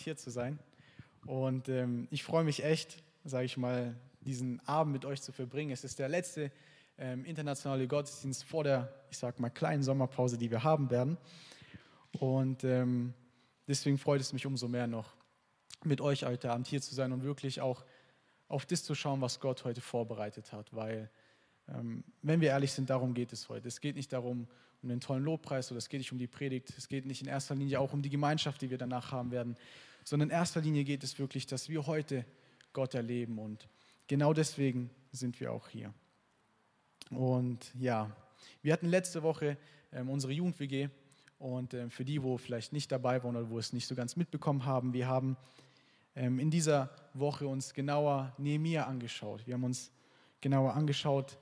hier zu sein. Und ähm, ich freue mich echt, sage ich mal, diesen Abend mit euch zu verbringen. Es ist der letzte ähm, internationale Gottesdienst vor der, ich sage mal, kleinen Sommerpause, die wir haben werden. Und ähm, deswegen freut es mich umso mehr noch, mit euch heute Abend hier zu sein und wirklich auch auf das zu schauen, was Gott heute vorbereitet hat. Weil, ähm, wenn wir ehrlich sind, darum geht es heute. Es geht nicht darum, um den tollen Lobpreis oder es geht nicht um die Predigt. Es geht nicht in erster Linie auch um die Gemeinschaft, die wir danach haben werden, sondern in erster Linie geht es wirklich, dass wir heute Gott erleben. Und genau deswegen sind wir auch hier. Und ja, wir hatten letzte Woche ähm, unsere Jugend-WG und ähm, für die, wo vielleicht nicht dabei waren oder wo es nicht so ganz mitbekommen haben, wir haben ähm, in dieser Woche uns genauer Nehemiah angeschaut. Wir haben uns genauer angeschaut,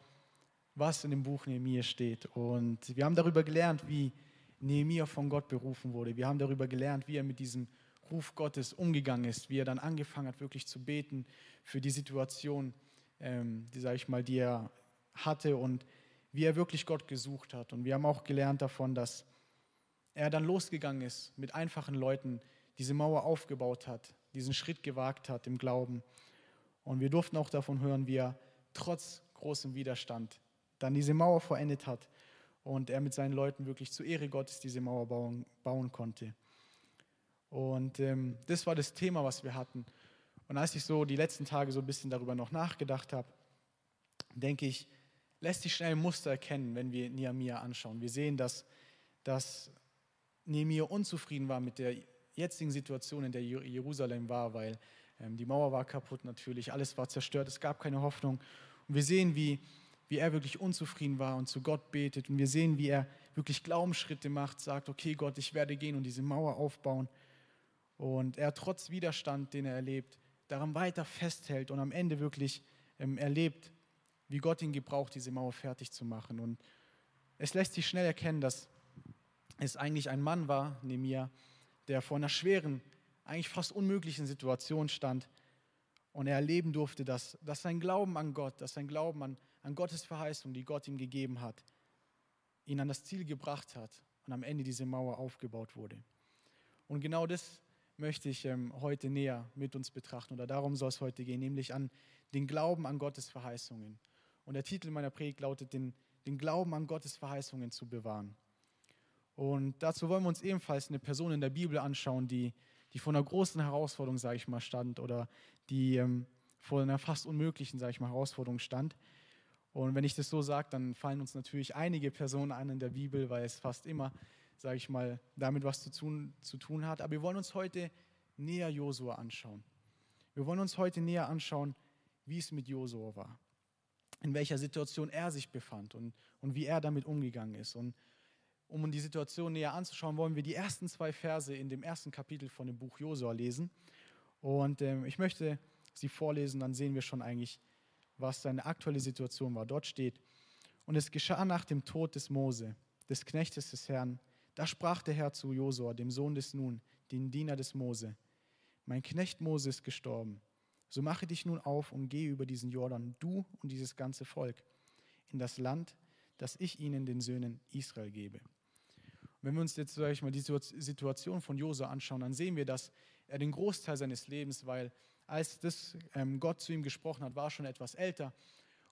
was in dem Buch Nehemiah steht. Und wir haben darüber gelernt, wie Nehemiah von Gott berufen wurde. Wir haben darüber gelernt, wie er mit diesem Ruf Gottes umgegangen ist, wie er dann angefangen hat, wirklich zu beten für die Situation, ähm, die, sage ich mal, die er hatte und wie er wirklich Gott gesucht hat. Und wir haben auch gelernt davon, dass er dann losgegangen ist, mit einfachen Leuten diese Mauer aufgebaut hat, diesen Schritt gewagt hat im Glauben. Und wir durften auch davon hören, wie er trotz großem Widerstand dann diese Mauer verendet hat und er mit seinen Leuten wirklich zur Ehre Gottes diese Mauer bauen, bauen konnte. Und ähm, das war das Thema, was wir hatten. Und als ich so die letzten Tage so ein bisschen darüber noch nachgedacht habe, denke ich, lässt sich schnell ein Muster erkennen, wenn wir Nehemiah anschauen. Wir sehen, dass, dass Nehemiah unzufrieden war mit der jetzigen Situation, in der Jerusalem war, weil ähm, die Mauer war kaputt natürlich, alles war zerstört, es gab keine Hoffnung. Und wir sehen, wie, wie er wirklich unzufrieden war und zu Gott betet. Und wir sehen, wie er wirklich Glaubensschritte macht, sagt, okay Gott, ich werde gehen und diese Mauer aufbauen. Und er trotz Widerstand, den er erlebt, daran weiter festhält und am Ende wirklich ähm, erlebt, wie Gott ihn gebraucht, diese Mauer fertig zu machen. Und es lässt sich schnell erkennen, dass es eigentlich ein Mann war, Nemir, der vor einer schweren, eigentlich fast unmöglichen Situation stand und er erleben durfte, dass, dass sein Glauben an Gott, dass sein Glauben an, an Gottes Verheißung, die Gott ihm gegeben hat, ihn an das Ziel gebracht hat und am Ende diese Mauer aufgebaut wurde. Und genau das möchte ich ähm, heute näher mit uns betrachten oder darum soll es heute gehen, nämlich an den Glauben an Gottes Verheißungen. Und der Titel meiner Predigt lautet, den, den Glauben an Gottes Verheißungen zu bewahren. Und dazu wollen wir uns ebenfalls eine Person in der Bibel anschauen, die, die vor einer großen Herausforderung, sage ich mal, stand oder die ähm, vor einer fast unmöglichen, sage ich mal, Herausforderung stand. Und wenn ich das so sage, dann fallen uns natürlich einige Personen ein in der Bibel, weil es fast immer, sage ich mal, damit was zu tun, zu tun hat. Aber wir wollen uns heute näher Josua anschauen. Wir wollen uns heute näher anschauen, wie es mit Josua war, in welcher Situation er sich befand und, und wie er damit umgegangen ist. Und um die Situation näher anzuschauen, wollen wir die ersten zwei Verse in dem ersten Kapitel von dem Buch Josua lesen. Und ähm, ich möchte sie vorlesen, dann sehen wir schon eigentlich, was seine aktuelle Situation war. Dort steht, und es geschah nach dem Tod des Mose, des Knechtes des Herrn, da sprach der Herr zu Josua, dem Sohn des Nun, den Diener des Mose, mein Knecht Mose ist gestorben. So mache dich nun auf und gehe über diesen Jordan, du und dieses ganze Volk, in das Land, das ich ihnen, den Söhnen Israel gebe. Wenn wir uns jetzt, sage ich mal, die Situation von Josua anschauen, dann sehen wir, dass er den Großteil seines Lebens, weil als das ähm, Gott zu ihm gesprochen hat, war schon etwas älter.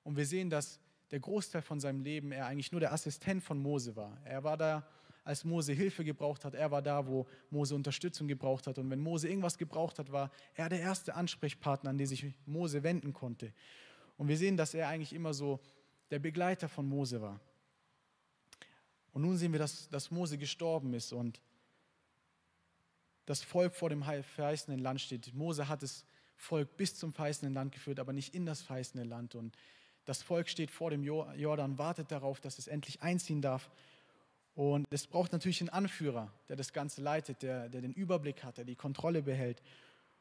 Und wir sehen, dass der Großteil von seinem Leben er eigentlich nur der Assistent von Mose war. Er war da, als Mose Hilfe gebraucht hat. Er war da, wo Mose Unterstützung gebraucht hat. Und wenn Mose irgendwas gebraucht hat, war er der erste Ansprechpartner, an den sich Mose wenden konnte. Und wir sehen, dass er eigentlich immer so der Begleiter von Mose war. Und nun sehen wir, dass, dass Mose gestorben ist und das Volk vor dem verheißenen Land steht. Mose hat das Volk bis zum verheißenen Land geführt, aber nicht in das verheißene Land. Und das Volk steht vor dem Jordan, wartet darauf, dass es endlich einziehen darf. Und es braucht natürlich einen Anführer, der das Ganze leitet, der, der den Überblick hat, der die Kontrolle behält.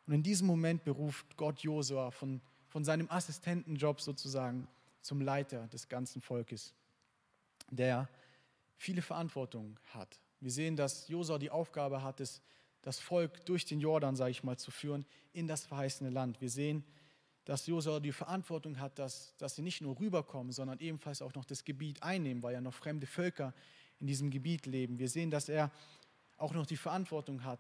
Und in diesem Moment beruft Gott Josua von, von seinem Assistentenjob sozusagen zum Leiter des ganzen Volkes, der viele Verantwortung hat. Wir sehen, dass Josua die Aufgabe hat, das, das Volk durch den Jordan, sage ich mal, zu führen in das verheißene Land. Wir sehen, dass Josua die Verantwortung hat, dass, dass sie nicht nur rüberkommen, sondern ebenfalls auch noch das Gebiet einnehmen, weil ja noch fremde Völker in diesem Gebiet leben. Wir sehen, dass er auch noch die Verantwortung hat,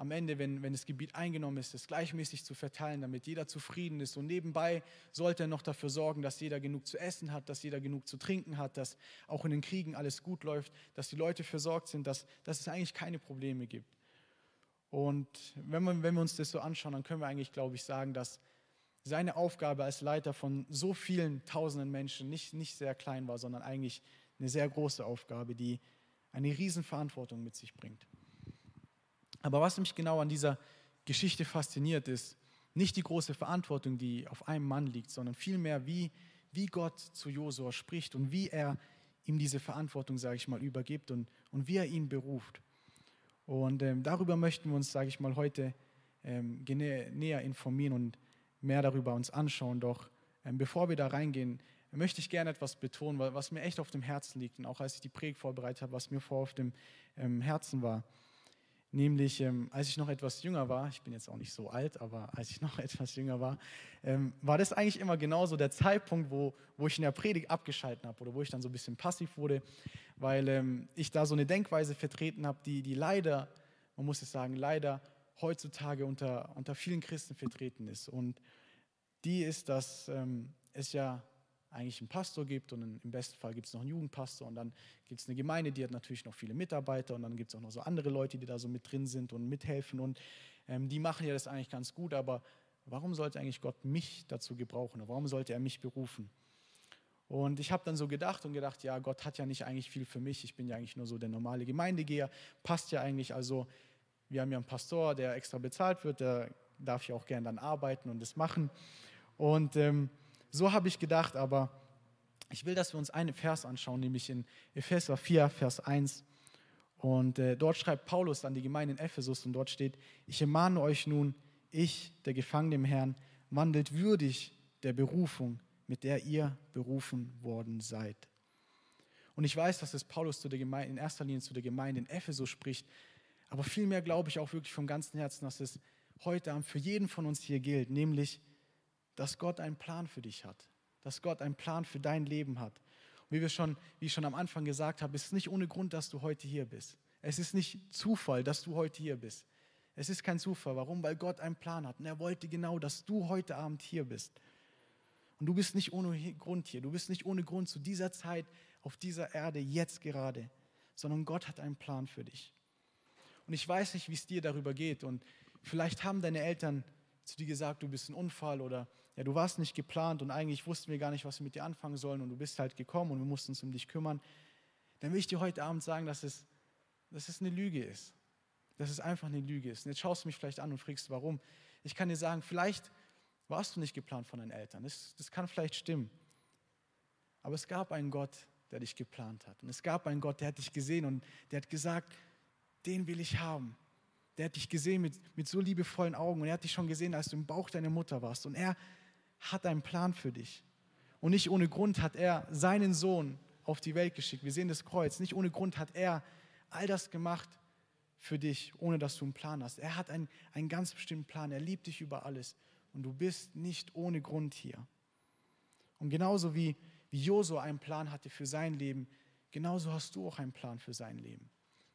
am Ende, wenn, wenn das Gebiet eingenommen ist, es gleichmäßig zu verteilen, damit jeder zufrieden ist. Und nebenbei sollte er noch dafür sorgen, dass jeder genug zu essen hat, dass jeder genug zu trinken hat, dass auch in den Kriegen alles gut läuft, dass die Leute versorgt sind, dass, dass es eigentlich keine Probleme gibt. Und wenn, man, wenn wir uns das so anschauen, dann können wir eigentlich, glaube ich, sagen, dass seine Aufgabe als Leiter von so vielen tausenden Menschen nicht, nicht sehr klein war, sondern eigentlich eine sehr große Aufgabe, die eine Riesenverantwortung mit sich bringt. Aber was mich genau an dieser Geschichte fasziniert, ist nicht die große Verantwortung, die auf einem Mann liegt, sondern vielmehr, wie, wie Gott zu Josua spricht und wie er ihm diese Verantwortung, sage ich mal, übergibt und, und wie er ihn beruft. Und ähm, darüber möchten wir uns, sage ich mal, heute ähm, näher informieren und mehr darüber uns anschauen. Doch ähm, bevor wir da reingehen, möchte ich gerne etwas betonen, was mir echt auf dem Herzen liegt und auch als ich die Predigt vorbereitet habe, was mir vor auf dem ähm, Herzen war. Nämlich, ähm, als ich noch etwas jünger war, ich bin jetzt auch nicht so alt, aber als ich noch etwas jünger war, ähm, war das eigentlich immer genauso der Zeitpunkt, wo, wo ich in der Predigt abgeschalten habe oder wo ich dann so ein bisschen passiv wurde, weil ähm, ich da so eine Denkweise vertreten habe, die, die leider, man muss es sagen, leider heutzutage unter, unter vielen Christen vertreten ist. Und die ist, dass ähm, es ja eigentlich einen Pastor gibt und im besten Fall gibt es noch einen Jugendpastor und dann gibt es eine Gemeinde, die hat natürlich noch viele Mitarbeiter und dann gibt es auch noch so andere Leute, die da so mit drin sind und mithelfen und ähm, die machen ja das eigentlich ganz gut, aber warum sollte eigentlich Gott mich dazu gebrauchen? Warum sollte er mich berufen? Und ich habe dann so gedacht und gedacht, ja, Gott hat ja nicht eigentlich viel für mich, ich bin ja eigentlich nur so der normale Gemeindegeher, passt ja eigentlich, also wir haben ja einen Pastor, der extra bezahlt wird, der darf ja auch gern dann arbeiten und das machen und ähm, so habe ich gedacht, aber ich will, dass wir uns einen Vers anschauen, nämlich in Epheser 4, Vers 1. Und äh, dort schreibt Paulus an die Gemeinde in Ephesus und dort steht, ich ermahne euch nun, ich, der Gefangene im Herrn, wandelt würdig der Berufung, mit der ihr berufen worden seid. Und ich weiß, dass es Paulus zu der Gemeinde, in erster Linie zu der Gemeinde in Ephesus spricht, aber vielmehr glaube ich auch wirklich vom ganzen Herzen, dass es heute Abend für jeden von uns hier gilt, nämlich dass Gott einen Plan für dich hat, dass Gott einen Plan für dein Leben hat. Und wie, wir schon, wie ich schon am Anfang gesagt habe, ist es nicht ohne Grund, dass du heute hier bist. Es ist nicht Zufall, dass du heute hier bist. Es ist kein Zufall. Warum? Weil Gott einen Plan hat. Und er wollte genau, dass du heute Abend hier bist. Und du bist nicht ohne Grund hier. Du bist nicht ohne Grund zu dieser Zeit auf dieser Erde, jetzt gerade, sondern Gott hat einen Plan für dich. Und ich weiß nicht, wie es dir darüber geht. Und vielleicht haben deine Eltern zu dir gesagt, du bist ein Unfall oder ja, du warst nicht geplant und eigentlich wussten wir gar nicht, was wir mit dir anfangen sollen und du bist halt gekommen und wir mussten uns um dich kümmern, dann will ich dir heute Abend sagen, dass es, dass es eine Lüge ist. Dass es einfach eine Lüge ist. Und jetzt schaust du mich vielleicht an und fragst, warum. Ich kann dir sagen, vielleicht warst du nicht geplant von deinen Eltern. Das, das kann vielleicht stimmen. Aber es gab einen Gott, der dich geplant hat. Und es gab einen Gott, der hat dich gesehen und der hat gesagt, den will ich haben. Der hat dich gesehen mit, mit so liebevollen Augen und er hat dich schon gesehen, als du im Bauch deiner Mutter warst. Und er hat einen Plan für dich. Und nicht ohne Grund hat er seinen Sohn auf die Welt geschickt. Wir sehen das Kreuz. Nicht ohne Grund hat er all das gemacht für dich, ohne dass du einen Plan hast. Er hat einen, einen ganz bestimmten Plan. Er liebt dich über alles. Und du bist nicht ohne Grund hier. Und genauso wie, wie Josu einen Plan hatte für sein Leben, genauso hast du auch einen Plan für sein Leben.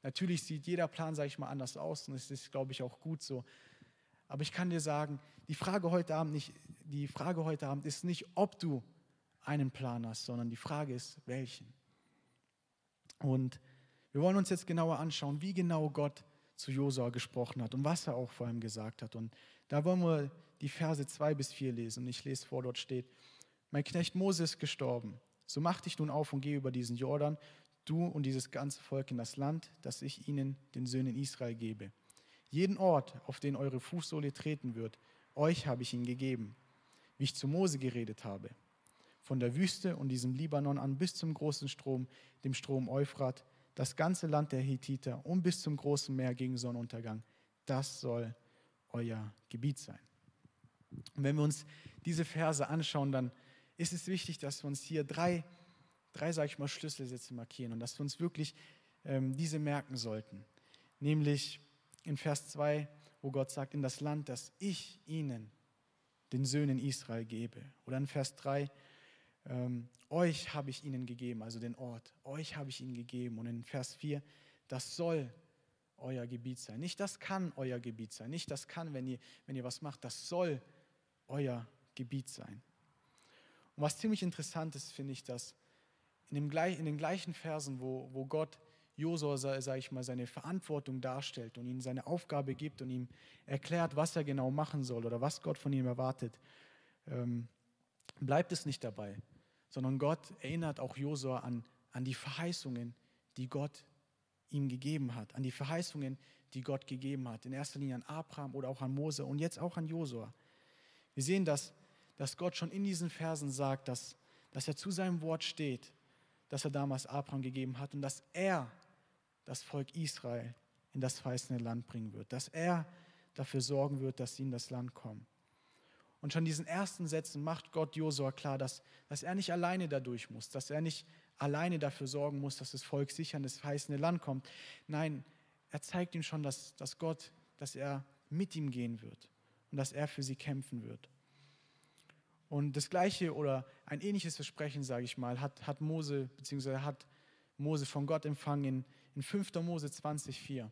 Natürlich sieht jeder Plan, sage ich mal, anders aus und es ist, glaube ich, auch gut so. Aber ich kann dir sagen, die Frage heute Abend, nicht, die Frage heute Abend ist nicht, ob du einen Plan hast, sondern die Frage ist, welchen. Und wir wollen uns jetzt genauer anschauen, wie genau Gott zu Josua gesprochen hat und was er auch vor ihm gesagt hat. Und da wollen wir die Verse 2 bis 4 lesen. Und ich lese vor, dort steht, mein Knecht Moses ist gestorben. So mach dich nun auf und geh über diesen Jordan, du und dieses ganze Volk in das Land, das ich ihnen, den Söhnen Israel, gebe. Jeden Ort, auf den eure Fußsohle treten wird, euch habe ich ihn gegeben, wie ich zu Mose geredet habe. Von der Wüste und diesem Libanon an bis zum großen Strom, dem Strom Euphrat, das ganze Land der Hethiter und bis zum großen Meer gegen Sonnenuntergang. Das soll euer Gebiet sein. Und wenn wir uns diese Verse anschauen, dann ist es wichtig, dass wir uns hier drei, drei sage ich mal, Schlüsselsätze markieren und dass wir uns wirklich ähm, diese merken sollten. Nämlich in Vers 2, wo Gott sagt, in das Land, das ich ihnen, den Söhnen Israel, gebe. Oder in Vers 3, ähm, euch habe ich ihnen gegeben, also den Ort, euch habe ich ihnen gegeben. Und in Vers 4, das soll euer Gebiet sein. Nicht das kann euer Gebiet sein. Nicht das kann, wenn ihr, wenn ihr was macht. Das soll euer Gebiet sein. Und was ziemlich interessant ist, finde ich, dass in, dem, in den gleichen Versen, wo, wo Gott Josua, sage ich mal, seine Verantwortung darstellt und ihm seine Aufgabe gibt und ihm erklärt, was er genau machen soll oder was Gott von ihm erwartet, ähm, bleibt es nicht dabei, sondern Gott erinnert auch Josua an, an die Verheißungen, die Gott ihm gegeben hat, an die Verheißungen, die Gott gegeben hat, in erster Linie an Abraham oder auch an Mose und jetzt auch an Josua. Wir sehen, dass, dass Gott schon in diesen Versen sagt, dass, dass er zu seinem Wort steht, das er damals Abraham gegeben hat und dass er das Volk Israel in das verheißene Land bringen wird, dass er dafür sorgen wird, dass sie in das Land kommen. Und schon in diesen ersten Sätzen macht Gott Josua klar, dass, dass er nicht alleine dadurch muss, dass er nicht alleine dafür sorgen muss, dass das Volk sicher in das verheißene Land kommt. Nein, er zeigt ihm schon, dass, dass Gott, dass er mit ihm gehen wird und dass er für sie kämpfen wird. Und das gleiche oder ein ähnliches Versprechen, sage ich mal, hat, hat Mose, beziehungsweise hat Mose von Gott empfangen in 5. Mose 20,4.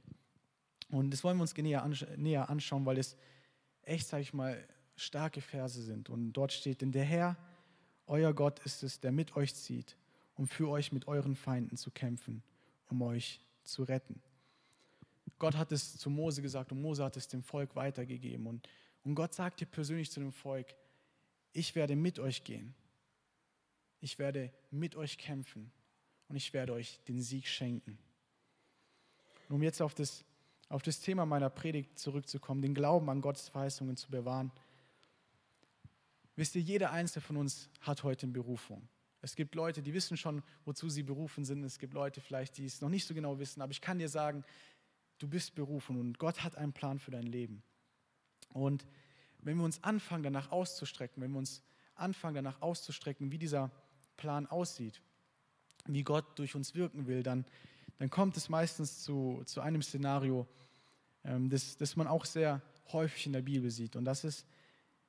Und das wollen wir uns näher, näher anschauen, weil es echt, sage ich mal, starke Verse sind. Und dort steht, denn der Herr, euer Gott ist es, der mit euch zieht, um für euch mit euren Feinden zu kämpfen, um euch zu retten. Gott hat es zu Mose gesagt und Mose hat es dem Volk weitergegeben. Und, und Gott sagte persönlich zu dem Volk, ich werde mit euch gehen. Ich werde mit euch kämpfen und ich werde euch den Sieg schenken. Und um jetzt auf das, auf das Thema meiner Predigt zurückzukommen, den Glauben an Gottes Verheißungen zu bewahren. Wisst ihr, jeder Einzelne von uns hat heute eine Berufung. Es gibt Leute, die wissen schon, wozu sie berufen sind. Es gibt Leute vielleicht, die es noch nicht so genau wissen. Aber ich kann dir sagen, du bist berufen und Gott hat einen Plan für dein Leben. Und wenn wir uns anfangen, danach auszustrecken, wenn wir uns anfangen, danach auszustrecken, wie dieser Plan aussieht, wie Gott durch uns wirken will, dann, dann kommt es meistens zu, zu einem Szenario, ähm, das, das man auch sehr häufig in der Bibel sieht. Und das ist,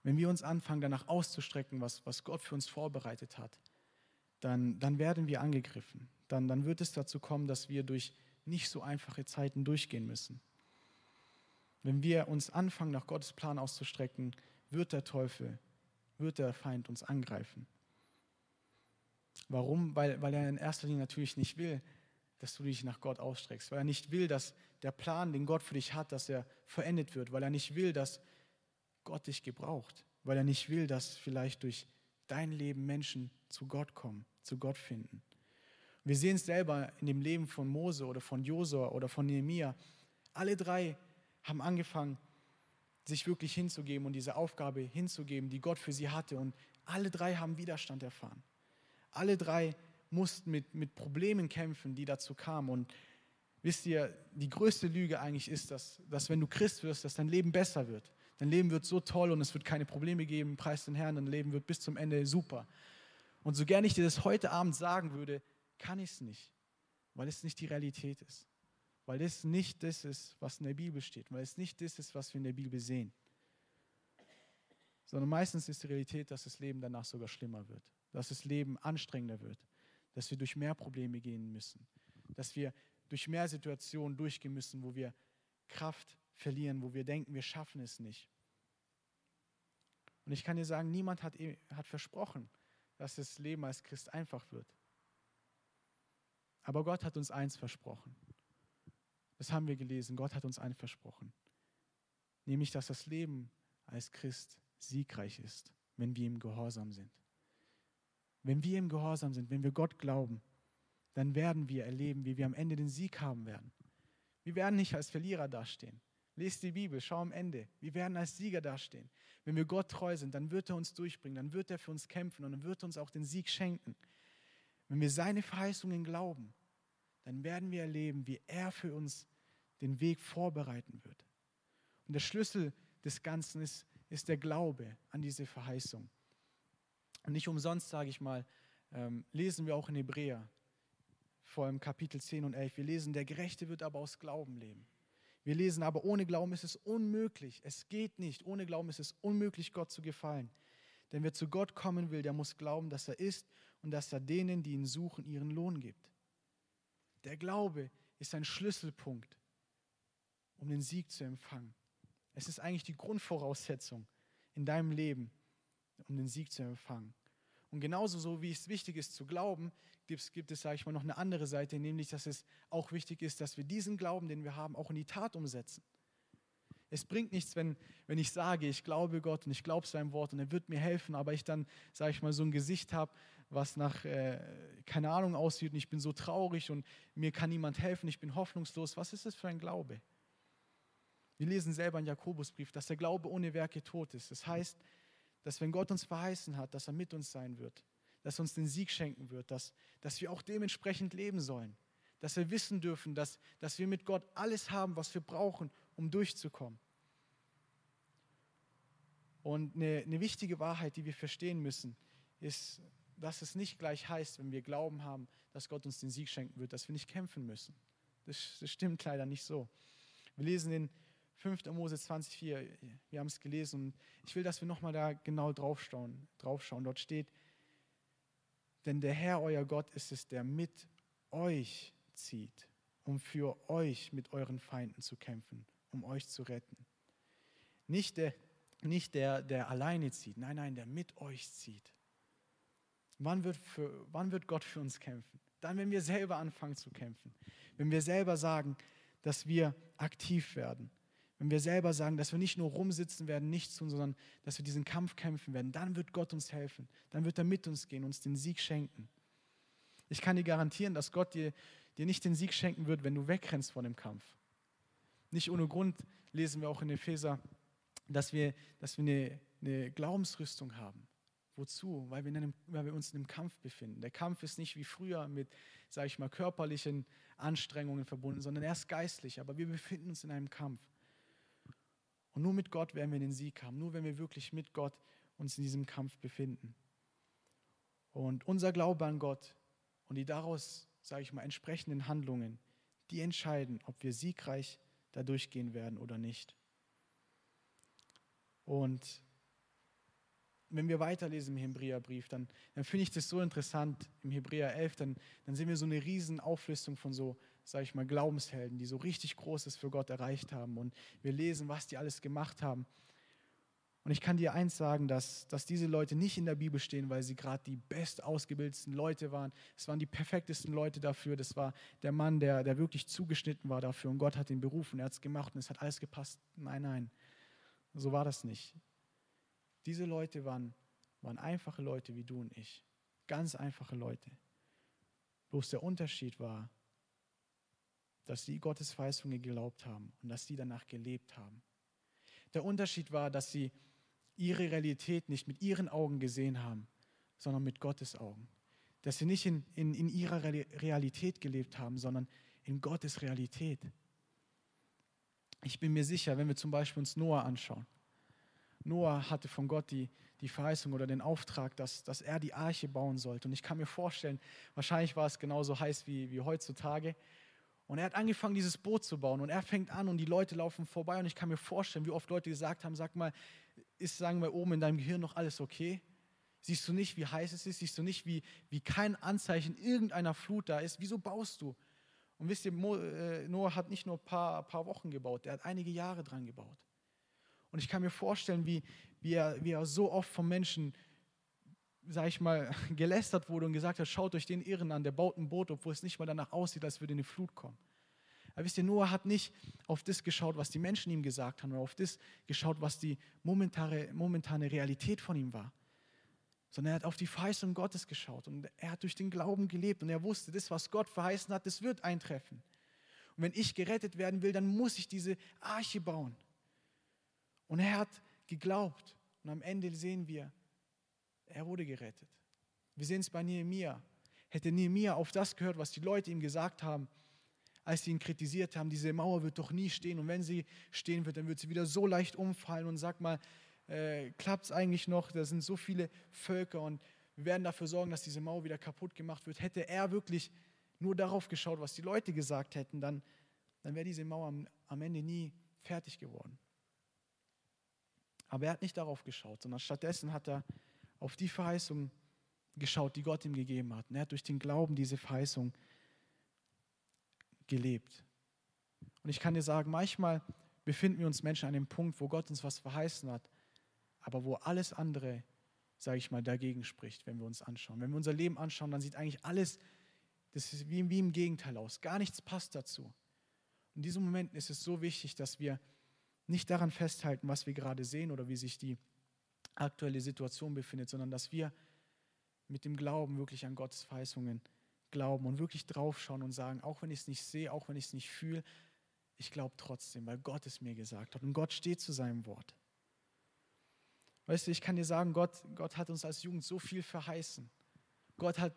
wenn wir uns anfangen, danach auszustrecken, was, was Gott für uns vorbereitet hat, dann, dann werden wir angegriffen. Dann, dann wird es dazu kommen, dass wir durch nicht so einfache Zeiten durchgehen müssen. Wenn wir uns anfangen, nach Gottes Plan auszustrecken, wird der Teufel, wird der Feind uns angreifen. Warum? Weil, weil er in erster Linie natürlich nicht will, dass du dich nach Gott ausstreckst, weil er nicht will, dass der Plan, den Gott für dich hat, dass er verendet wird, weil er nicht will, dass Gott dich gebraucht, weil er nicht will, dass vielleicht durch dein Leben Menschen zu Gott kommen, zu Gott finden. Wir sehen es selber in dem Leben von Mose oder von Josua oder von Nehemia. Alle drei haben angefangen, sich wirklich hinzugeben und diese Aufgabe hinzugeben, die Gott für sie hatte. Und alle drei haben Widerstand erfahren. Alle drei mussten mit, mit Problemen kämpfen, die dazu kamen. Und wisst ihr, die größte Lüge eigentlich ist, dass, dass wenn du Christ wirst, dass dein Leben besser wird. Dein Leben wird so toll und es wird keine Probleme geben, preis den Herrn, dein Leben wird bis zum Ende super. Und so gerne ich dir das heute Abend sagen würde, kann ich es nicht, weil es nicht die Realität ist. Weil es nicht das ist, was in der Bibel steht, weil es nicht das ist, was wir in der Bibel sehen. Sondern meistens ist die Realität, dass das Leben danach sogar schlimmer wird dass das Leben anstrengender wird, dass wir durch mehr Probleme gehen müssen, dass wir durch mehr Situationen durchgehen müssen, wo wir Kraft verlieren, wo wir denken, wir schaffen es nicht. Und ich kann dir sagen, niemand hat, e, hat versprochen, dass das Leben als Christ einfach wird. Aber Gott hat uns eins versprochen. Das haben wir gelesen. Gott hat uns eins versprochen. Nämlich, dass das Leben als Christ siegreich ist, wenn wir ihm gehorsam sind. Wenn wir im Gehorsam sind, wenn wir Gott glauben, dann werden wir erleben, wie wir am Ende den Sieg haben werden. Wir werden nicht als Verlierer dastehen. Lest die Bibel, schau am Ende. Wir werden als Sieger dastehen. Wenn wir Gott treu sind, dann wird er uns durchbringen, dann wird er für uns kämpfen und dann wird er uns auch den Sieg schenken. Wenn wir seine Verheißungen glauben, dann werden wir erleben, wie er für uns den Weg vorbereiten wird. Und der Schlüssel des Ganzen ist, ist der Glaube an diese Verheißung. Und nicht umsonst, sage ich mal, ähm, lesen wir auch in Hebräer, vor allem Kapitel 10 und 11, wir lesen, der Gerechte wird aber aus Glauben leben. Wir lesen aber, ohne Glauben ist es unmöglich, es geht nicht, ohne Glauben ist es unmöglich, Gott zu gefallen. Denn wer zu Gott kommen will, der muss glauben, dass er ist und dass er denen, die ihn suchen, ihren Lohn gibt. Der Glaube ist ein Schlüsselpunkt um den Sieg zu empfangen. Es ist eigentlich die Grundvoraussetzung in deinem Leben, um den Sieg zu empfangen. Und genauso so wie es wichtig ist zu glauben, gibt es, sage ich mal, noch eine andere Seite, nämlich, dass es auch wichtig ist, dass wir diesen Glauben, den wir haben, auch in die Tat umsetzen. Es bringt nichts, wenn, wenn ich sage, ich glaube Gott und ich glaube sein Wort und er wird mir helfen, aber ich dann, sage ich mal, so ein Gesicht habe, was nach, äh, keine Ahnung, aussieht und ich bin so traurig und mir kann niemand helfen, ich bin hoffnungslos. Was ist das für ein Glaube? Wir lesen selber in Jakobusbrief, dass der Glaube ohne Werke tot ist. Das heißt, dass wenn Gott uns verheißen hat, dass er mit uns sein wird, dass er uns den Sieg schenken wird, dass, dass wir auch dementsprechend leben sollen, dass wir wissen dürfen, dass, dass wir mit Gott alles haben, was wir brauchen, um durchzukommen. Und eine, eine wichtige Wahrheit, die wir verstehen müssen, ist, dass es nicht gleich heißt, wenn wir Glauben haben, dass Gott uns den Sieg schenken wird, dass wir nicht kämpfen müssen. Das, das stimmt leider nicht so. Wir lesen in 5. Mose 20,4, wir haben es gelesen und ich will, dass wir nochmal da genau draufschauen, draufschauen. Dort steht, denn der Herr, euer Gott, ist es, der mit euch zieht, um für euch mit euren Feinden zu kämpfen, um euch zu retten. Nicht der, nicht der, der alleine zieht, nein, nein, der mit euch zieht. Wann wird, für, wann wird Gott für uns kämpfen? Dann, wenn wir selber anfangen zu kämpfen. Wenn wir selber sagen, dass wir aktiv werden. Wenn wir selber sagen, dass wir nicht nur rumsitzen werden, nichts tun, sondern dass wir diesen Kampf kämpfen werden, dann wird Gott uns helfen. Dann wird er mit uns gehen, uns den Sieg schenken. Ich kann dir garantieren, dass Gott dir, dir nicht den Sieg schenken wird, wenn du wegrennst vor dem Kampf. Nicht ohne Grund lesen wir auch in Epheser, dass wir, dass wir eine, eine Glaubensrüstung haben. Wozu? Weil wir, einem, weil wir uns in einem Kampf befinden. Der Kampf ist nicht wie früher mit, sage ich mal, körperlichen Anstrengungen verbunden, sondern er ist geistlich. Aber wir befinden uns in einem Kampf. Und nur mit Gott werden wir den Sieg haben. Nur wenn wir wirklich mit Gott uns in diesem Kampf befinden. Und unser Glaube an Gott und die daraus, sage ich mal, entsprechenden Handlungen, die entscheiden, ob wir siegreich da durchgehen werden oder nicht. Und wenn wir weiterlesen im Hebräerbrief, dann, dann finde ich das so interessant. Im Hebräer 11, dann, dann sehen wir so eine riesen Auflistung von so, sage ich mal, Glaubenshelden, die so richtig Großes für Gott erreicht haben. Und wir lesen, was die alles gemacht haben. Und ich kann dir eins sagen, dass, dass diese Leute nicht in der Bibel stehen, weil sie gerade die bestausgebildetsten Leute waren. Es waren die perfektesten Leute dafür. Das war der Mann, der, der wirklich zugeschnitten war dafür. Und Gott hat ihn berufen, er hat es gemacht und es hat alles gepasst. Nein, nein, so war das nicht. Diese Leute waren, waren einfache Leute wie du und ich. Ganz einfache Leute. Bloß der Unterschied war, dass sie Gottes Verheißungen geglaubt haben und dass sie danach gelebt haben. Der Unterschied war, dass sie ihre Realität nicht mit ihren Augen gesehen haben, sondern mit Gottes Augen. Dass sie nicht in, in, in ihrer Realität gelebt haben, sondern in Gottes Realität. Ich bin mir sicher, wenn wir zum Beispiel uns Noah anschauen, Noah hatte von Gott die, die Verheißung oder den Auftrag, dass, dass er die Arche bauen sollte. Und ich kann mir vorstellen, wahrscheinlich war es genauso heiß wie, wie heutzutage. Und er hat angefangen, dieses Boot zu bauen. Und er fängt an und die Leute laufen vorbei. Und ich kann mir vorstellen, wie oft Leute gesagt haben: Sag mal, ist, sagen wir, oben in deinem Gehirn noch alles okay? Siehst du nicht, wie heiß es ist? Siehst du nicht, wie, wie kein Anzeichen irgendeiner Flut da ist? Wieso baust du? Und wisst ihr, äh, Noah hat nicht nur ein paar, paar Wochen gebaut, er hat einige Jahre dran gebaut. Und ich kann mir vorstellen, wie, wie, er, wie er so oft von Menschen, sag ich mal, gelästert wurde und gesagt hat, schaut euch den Irren an, der baut ein Boot, obwohl es nicht mal danach aussieht, als würde eine Flut kommen. Aber wisst ihr, Noah hat nicht auf das geschaut, was die Menschen ihm gesagt haben, oder auf das geschaut, was die momentane, momentane Realität von ihm war. Sondern er hat auf die Verheißung Gottes geschaut und er hat durch den Glauben gelebt und er wusste, das, was Gott verheißen hat, das wird eintreffen. Und wenn ich gerettet werden will, dann muss ich diese Arche bauen. Und er hat geglaubt. Und am Ende sehen wir, er wurde gerettet. Wir sehen es bei Nehemiah. Hätte Nehemiah auf das gehört, was die Leute ihm gesagt haben, als sie ihn kritisiert haben, diese Mauer wird doch nie stehen. Und wenn sie stehen wird, dann wird sie wieder so leicht umfallen. Und sag mal, äh, klappt es eigentlich noch? Da sind so viele Völker und wir werden dafür sorgen, dass diese Mauer wieder kaputt gemacht wird. Hätte er wirklich nur darauf geschaut, was die Leute gesagt hätten, dann, dann wäre diese Mauer am, am Ende nie fertig geworden. Aber er hat nicht darauf geschaut, sondern stattdessen hat er auf die Verheißung geschaut, die Gott ihm gegeben hat. Und er hat durch den Glauben diese Verheißung gelebt. Und ich kann dir sagen, manchmal befinden wir uns Menschen an dem Punkt, wo Gott uns was verheißen hat, aber wo alles andere, sage ich mal, dagegen spricht, wenn wir uns anschauen. Wenn wir unser Leben anschauen, dann sieht eigentlich alles, das ist wie, wie im Gegenteil aus. Gar nichts passt dazu. In diesen Momenten ist es so wichtig, dass wir nicht daran festhalten, was wir gerade sehen oder wie sich die aktuelle Situation befindet, sondern dass wir mit dem Glauben wirklich an Gottes Verheißungen glauben und wirklich draufschauen und sagen, auch wenn ich es nicht sehe, auch wenn ich es nicht fühle, ich glaube trotzdem, weil Gott es mir gesagt hat und Gott steht zu seinem Wort. Weißt du, ich kann dir sagen, Gott, Gott hat uns als Jugend so viel verheißen. Gott hat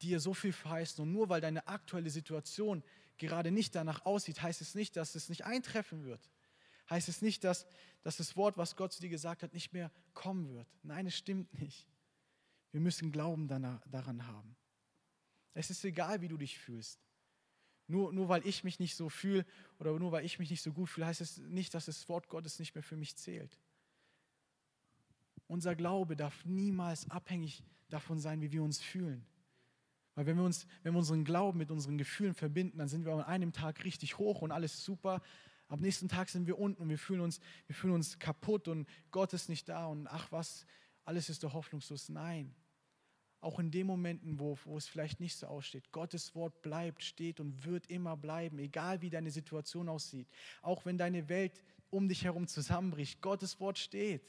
dir so viel verheißen und nur weil deine aktuelle Situation gerade nicht danach aussieht, heißt es nicht, dass es nicht eintreffen wird. Heißt es nicht, dass, dass das Wort, was Gott zu dir gesagt hat, nicht mehr kommen wird. Nein, es stimmt nicht. Wir müssen Glauben danach, daran haben. Es ist egal, wie du dich fühlst. Nur, nur weil ich mich nicht so fühle oder nur weil ich mich nicht so gut fühle, heißt es nicht, dass das Wort Gottes nicht mehr für mich zählt. Unser Glaube darf niemals abhängig davon sein, wie wir uns fühlen. Weil wenn wir, uns, wenn wir unseren Glauben mit unseren Gefühlen verbinden, dann sind wir an einem Tag richtig hoch und alles super. Am nächsten Tag sind wir unten und wir fühlen uns, wir fühlen uns kaputt und Gott ist nicht da und ach was, alles ist doch hoffnungslos. Nein, auch in den Momenten, wo, wo es vielleicht nicht so aussteht. Gottes Wort bleibt, steht und wird immer bleiben, egal wie deine Situation aussieht. Auch wenn deine Welt um dich herum zusammenbricht, Gottes Wort steht.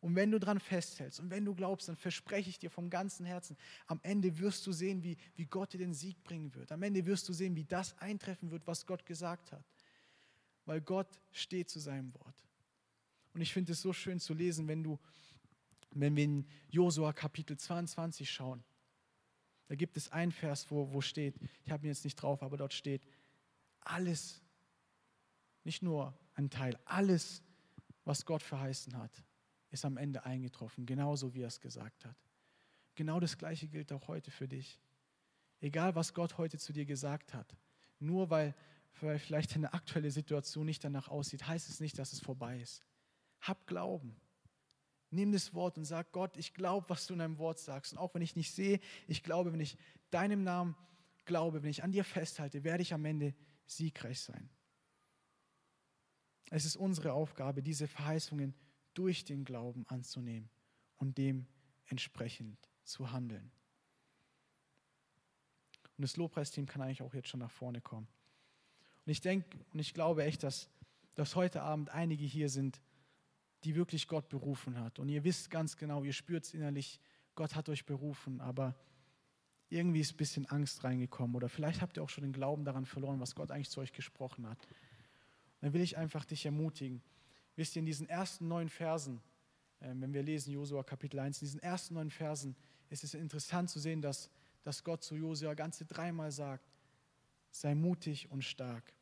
Und wenn du daran festhältst und wenn du glaubst, dann verspreche ich dir vom ganzen Herzen, am Ende wirst du sehen, wie, wie Gott dir den Sieg bringen wird. Am Ende wirst du sehen, wie das eintreffen wird, was Gott gesagt hat. Weil Gott steht zu seinem Wort. Und ich finde es so schön zu lesen, wenn du wenn wir in Josua Kapitel 22 schauen, da gibt es einen Vers, wo, wo steht, ich habe ihn jetzt nicht drauf, aber dort steht, alles, nicht nur ein Teil, alles, was Gott verheißen hat, ist am Ende eingetroffen, genauso wie er es gesagt hat. Genau das Gleiche gilt auch heute für dich. Egal, was Gott heute zu dir gesagt hat, nur weil, weil vielleicht deine aktuelle Situation nicht danach aussieht, heißt es nicht, dass es vorbei ist. Hab Glauben. Nimm das Wort und sag, Gott, ich glaube, was du in deinem Wort sagst. Und auch wenn ich nicht sehe, ich glaube, wenn ich deinem Namen glaube, wenn ich an dir festhalte, werde ich am Ende siegreich sein. Es ist unsere Aufgabe, diese Verheißungen durch den Glauben anzunehmen und dementsprechend zu handeln. Und das Lobpreisteam kann eigentlich auch jetzt schon nach vorne kommen. Und ich denke und ich glaube echt, dass, dass heute Abend einige hier sind, die wirklich Gott berufen hat. Und ihr wisst ganz genau, ihr spürt es innerlich, Gott hat euch berufen, aber irgendwie ist ein bisschen Angst reingekommen oder vielleicht habt ihr auch schon den Glauben daran verloren, was Gott eigentlich zu euch gesprochen hat. Dann will ich einfach dich ermutigen. Wisst ihr, in diesen ersten neun Versen, äh, wenn wir lesen Josua Kapitel 1, in diesen ersten neun Versen ist es interessant zu sehen, dass, dass Gott zu Josua ganze dreimal sagt, sei mutig und stark,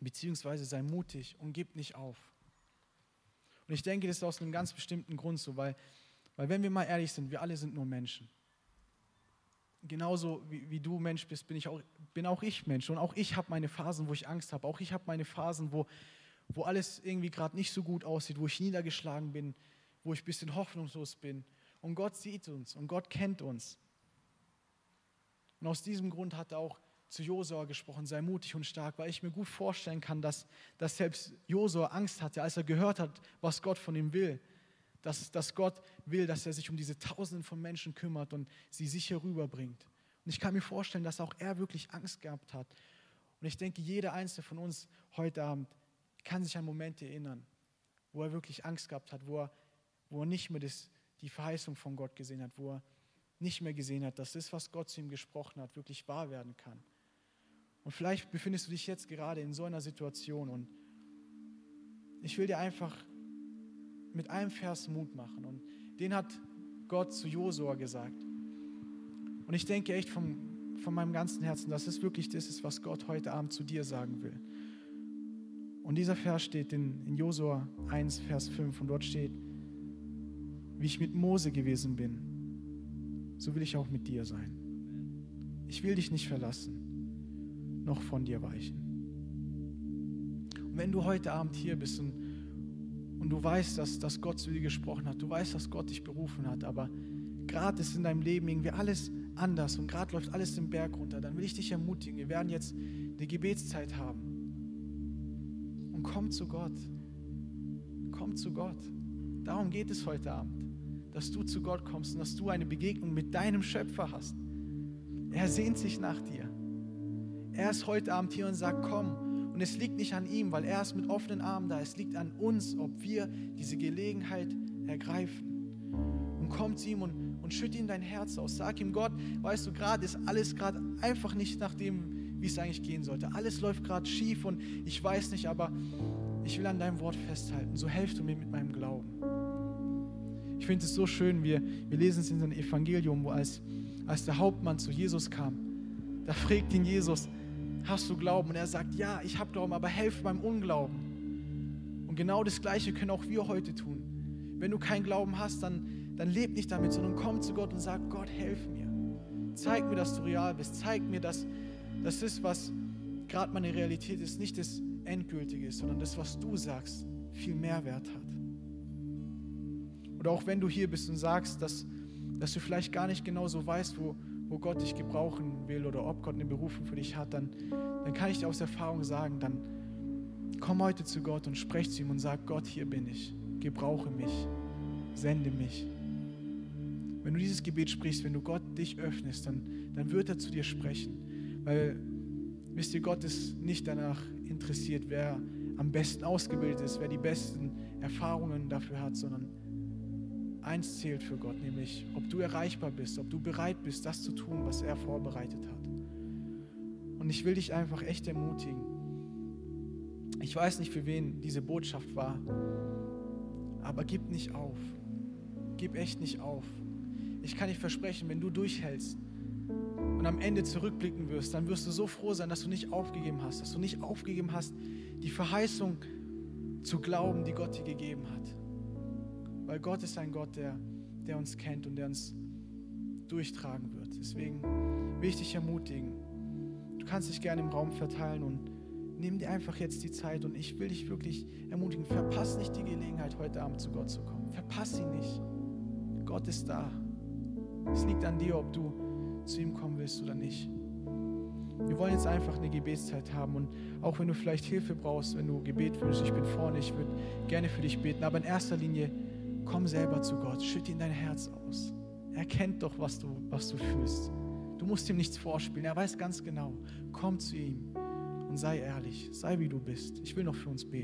beziehungsweise sei mutig und gib nicht auf. Und ich denke, das ist aus einem ganz bestimmten Grund so, weil, weil wenn wir mal ehrlich sind, wir alle sind nur Menschen. Genauso wie, wie du Mensch bist, bin, ich auch, bin auch ich Mensch. Und auch ich habe meine Phasen, wo ich Angst habe. Auch ich habe meine Phasen, wo, wo alles irgendwie gerade nicht so gut aussieht, wo ich niedergeschlagen bin, wo ich ein bisschen hoffnungslos bin. Und Gott sieht uns und Gott kennt uns. Und aus diesem Grund hat er auch zu Josua gesprochen, sei mutig und stark, weil ich mir gut vorstellen kann, dass, dass selbst Josua Angst hatte, als er gehört hat, was Gott von ihm will. Dass, dass Gott will, dass er sich um diese Tausenden von Menschen kümmert und sie sicher rüberbringt. Und ich kann mir vorstellen, dass auch er wirklich Angst gehabt hat. Und ich denke, jeder Einzelne von uns heute Abend kann sich an Momente erinnern, wo er wirklich Angst gehabt hat, wo er, wo er nicht mehr das, die Verheißung von Gott gesehen hat, wo er nicht mehr gesehen hat, dass das, was Gott zu ihm gesprochen hat, wirklich wahr werden kann. Und vielleicht befindest du dich jetzt gerade in so einer Situation und ich will dir einfach mit einem Vers Mut machen. Und den hat Gott zu Josua gesagt. Und ich denke echt vom, von meinem ganzen Herzen, dass es wirklich das ist, was Gott heute Abend zu dir sagen will. Und dieser Vers steht in, in Josua 1, Vers 5 und dort steht, wie ich mit Mose gewesen bin, so will ich auch mit dir sein. Ich will dich nicht verlassen noch von dir weichen. Und wenn du heute Abend hier bist und, und du weißt, dass, dass Gott zu dir gesprochen hat, du weißt, dass Gott dich berufen hat, aber gerade ist in deinem Leben irgendwie alles anders und gerade läuft alles den Berg runter, dann will ich dich ermutigen. Wir werden jetzt eine Gebetszeit haben. Und und komm zu Gott. Komm zu Gott. Darum geht es heute Abend, dass du zu Gott kommst und dass du eine Begegnung mit deinem Schöpfer hast. Er sehnt sich nach dir. Er ist heute Abend hier und sagt, komm. Und es liegt nicht an ihm, weil er ist mit offenen Armen da. Es liegt an uns, ob wir diese Gelegenheit ergreifen. Und komm zu ihm und, und schütt ihm dein Herz aus. Sag ihm, Gott, weißt du, gerade ist alles gerade einfach nicht nach dem, wie es eigentlich gehen sollte. Alles läuft gerade schief und ich weiß nicht, aber ich will an deinem Wort festhalten. So helft du mir mit meinem Glauben. Ich finde es so schön, wir, wir lesen es in einem Evangelium, wo als, als der Hauptmann zu Jesus kam, da fragt ihn Jesus, hast du Glauben? Und er sagt, ja, ich habe Glauben, aber helf beim Unglauben. Und genau das Gleiche können auch wir heute tun. Wenn du keinen Glauben hast, dann, dann leb nicht damit, sondern komm zu Gott und sag, Gott, helf mir. Zeig mir, dass du real bist. Zeig mir, dass das ist, was gerade meine Realität ist, nicht das Endgültige ist, sondern das, was du sagst, viel mehr Wert hat. Oder auch wenn du hier bist und sagst, dass, dass du vielleicht gar nicht genau so weißt, wo, wo Gott dich gebrauchen will oder ob Gott eine Berufung für dich hat, dann, dann kann ich dir aus Erfahrung sagen, dann komm heute zu Gott und sprech zu ihm und sag, Gott, hier bin ich, gebrauche mich, sende mich. Wenn du dieses Gebet sprichst, wenn du Gott dich öffnest, dann, dann wird er zu dir sprechen. Weil, wisst ihr, Gott ist nicht danach interessiert, wer am besten ausgebildet ist, wer die besten Erfahrungen dafür hat, sondern eins zählt für Gott, nämlich ob du erreichbar bist, ob du bereit bist, das zu tun, was er vorbereitet hat. Und ich will dich einfach echt ermutigen. Ich weiß nicht, für wen diese Botschaft war, aber gib nicht auf. Gib echt nicht auf. Ich kann dir versprechen, wenn du durchhältst und am Ende zurückblicken wirst, dann wirst du so froh sein, dass du nicht aufgegeben hast, dass du nicht aufgegeben hast, die Verheißung zu glauben, die Gott dir gegeben hat. Weil Gott ist ein Gott, der, der uns kennt und der uns durchtragen wird. Deswegen will ich dich ermutigen. Du kannst dich gerne im Raum verteilen und nimm dir einfach jetzt die Zeit und ich will dich wirklich ermutigen. Verpass nicht die Gelegenheit, heute Abend zu Gott zu kommen. Verpass sie nicht. Gott ist da. Es liegt an dir, ob du zu ihm kommen willst oder nicht. Wir wollen jetzt einfach eine Gebetszeit haben und auch wenn du vielleicht Hilfe brauchst, wenn du Gebet wünschst, ich bin vorne, ich würde gerne für dich beten, aber in erster Linie Komm selber zu Gott, schütt ihn dein Herz aus. Er kennt doch, was du, was du fühlst. Du musst ihm nichts vorspielen, er weiß ganz genau. Komm zu ihm und sei ehrlich, sei wie du bist. Ich will noch für uns beten.